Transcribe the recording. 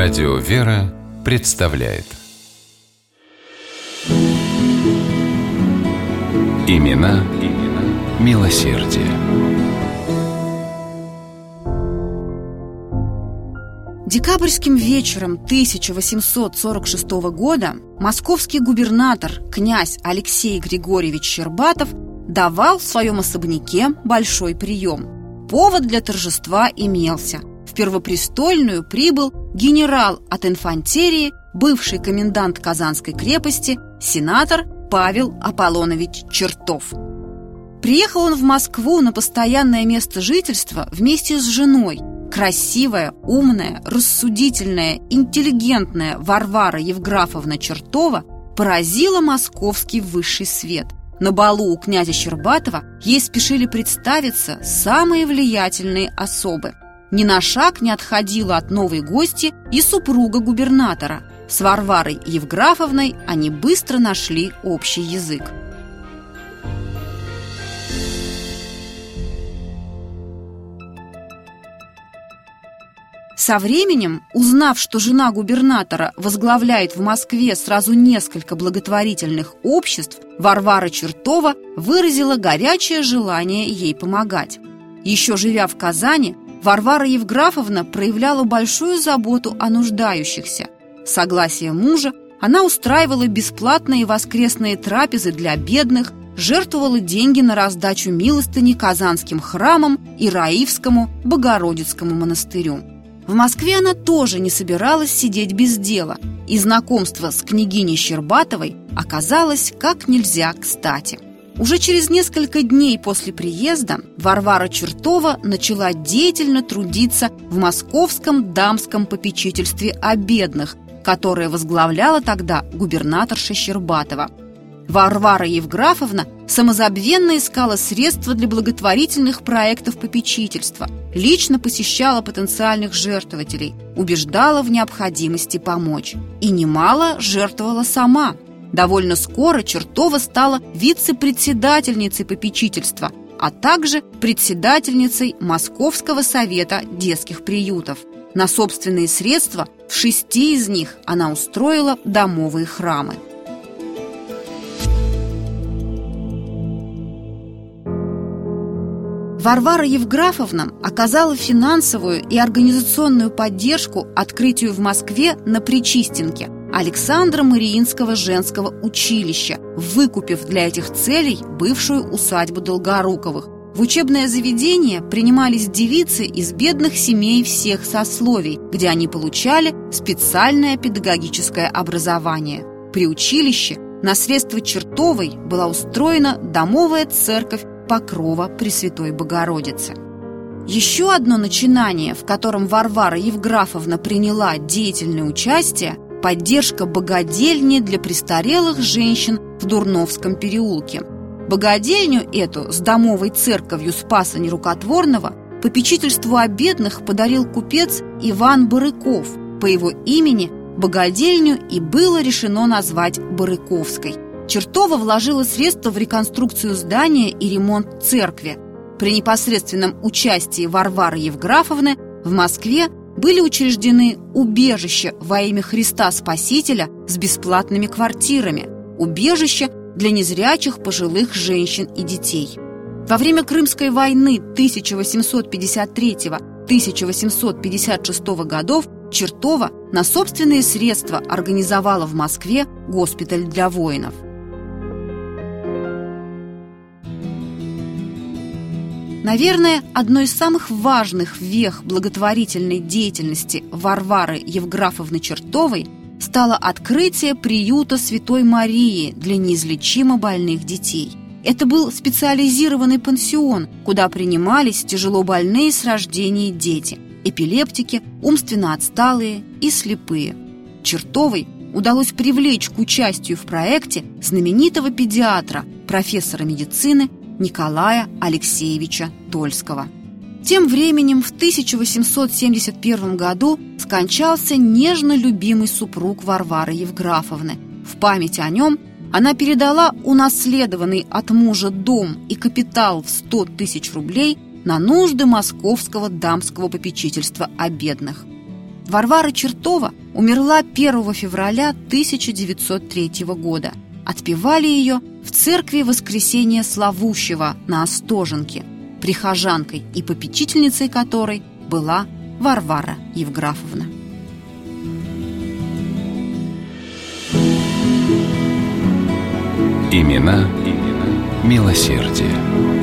Радио «Вера» представляет Имена, имена милосердие. Декабрьским вечером 1846 года московский губернатор князь Алексей Григорьевич Щербатов давал в своем особняке большой прием. Повод для торжества имелся. Первопрестольную прибыл генерал от инфантерии, бывший комендант Казанской крепости, сенатор Павел Аполлонович Чертов. Приехал он в Москву на постоянное место жительства вместе с женой, красивая, умная, рассудительная, интеллигентная Варвара Евграфовна Чертова поразила московский высший свет. На балу у князя Щербатова ей спешили представиться самые влиятельные особы. Ни на шаг не отходила от новой гости и супруга губернатора. С Варварой Евграфовной они быстро нашли общий язык. Со временем, узнав, что жена губернатора возглавляет в Москве сразу несколько благотворительных обществ, Варвара Чертова выразила горячее желание ей помогать. Еще живя в Казани, Варвара Евграфовна проявляла большую заботу о нуждающихся. Согласие мужа она устраивала бесплатные воскресные трапезы для бедных, жертвовала деньги на раздачу милостыни Казанским храмам и Раивскому Богородицкому монастырю. В Москве она тоже не собиралась сидеть без дела, и знакомство с княгиней Щербатовой оказалось как нельзя кстати. Уже через несколько дней после приезда Варвара Чертова начала деятельно трудиться в московском дамском попечительстве о бедных, которое возглавляла тогда губернаторша Щербатова – Варвара Евграфовна самозабвенно искала средства для благотворительных проектов попечительства, лично посещала потенциальных жертвователей, убеждала в необходимости помочь. И немало жертвовала сама. Довольно скоро Чертова стала вице-председательницей попечительства, а также председательницей Московского совета детских приютов. На собственные средства в шести из них она устроила домовые храмы. Варвара Евграфовна оказала финансовую и организационную поддержку открытию в Москве на Причистенке Александра Мариинского женского училища, выкупив для этих целей бывшую усадьбу Долгоруковых. В учебное заведение принимались девицы из бедных семей всех сословий, где они получали специальное педагогическое образование. При училище на средства Чертовой была устроена домовая церковь покрова Пресвятой Богородицы. Еще одно начинание, в котором Варвара Евграфовна приняла деятельное участие – поддержка богадельни для престарелых женщин в Дурновском переулке. Богадельню эту с домовой церковью Спаса Нерукотворного попечительству о бедных подарил купец Иван Барыков. По его имени богадельню и было решено назвать Барыковской – Чертова вложила средства в реконструкцию здания и ремонт церкви. При непосредственном участии Варвары Евграфовны в Москве были учреждены убежища во имя Христа Спасителя с бесплатными квартирами, убежища для незрячих пожилых женщин и детей. Во время Крымской войны 1853-1856 годов Чертова на собственные средства организовала в Москве госпиталь для воинов – Наверное, одной из самых важных вех благотворительной деятельности Варвары Евграфовны Чертовой стало открытие приюта Святой Марии для неизлечимо больных детей. Это был специализированный пансион, куда принимались тяжело больные с рождения дети, эпилептики, умственно отсталые и слепые. Чертовой удалось привлечь к участию в проекте знаменитого педиатра, профессора медицины Николая Алексеевича Тольского. Тем временем в 1871 году скончался нежно любимый супруг Варвары Евграфовны. В память о нем она передала унаследованный от мужа дом и капитал в 100 тысяч рублей на нужды московского дамского попечительства о бедных. Варвара Чертова умерла 1 февраля 1903 года. Отпевали ее в церкви Воскресения Славущего на Остоженке, прихожанкой и попечительницей которой была Варвара Евграфовна. Имена, имена милосердие.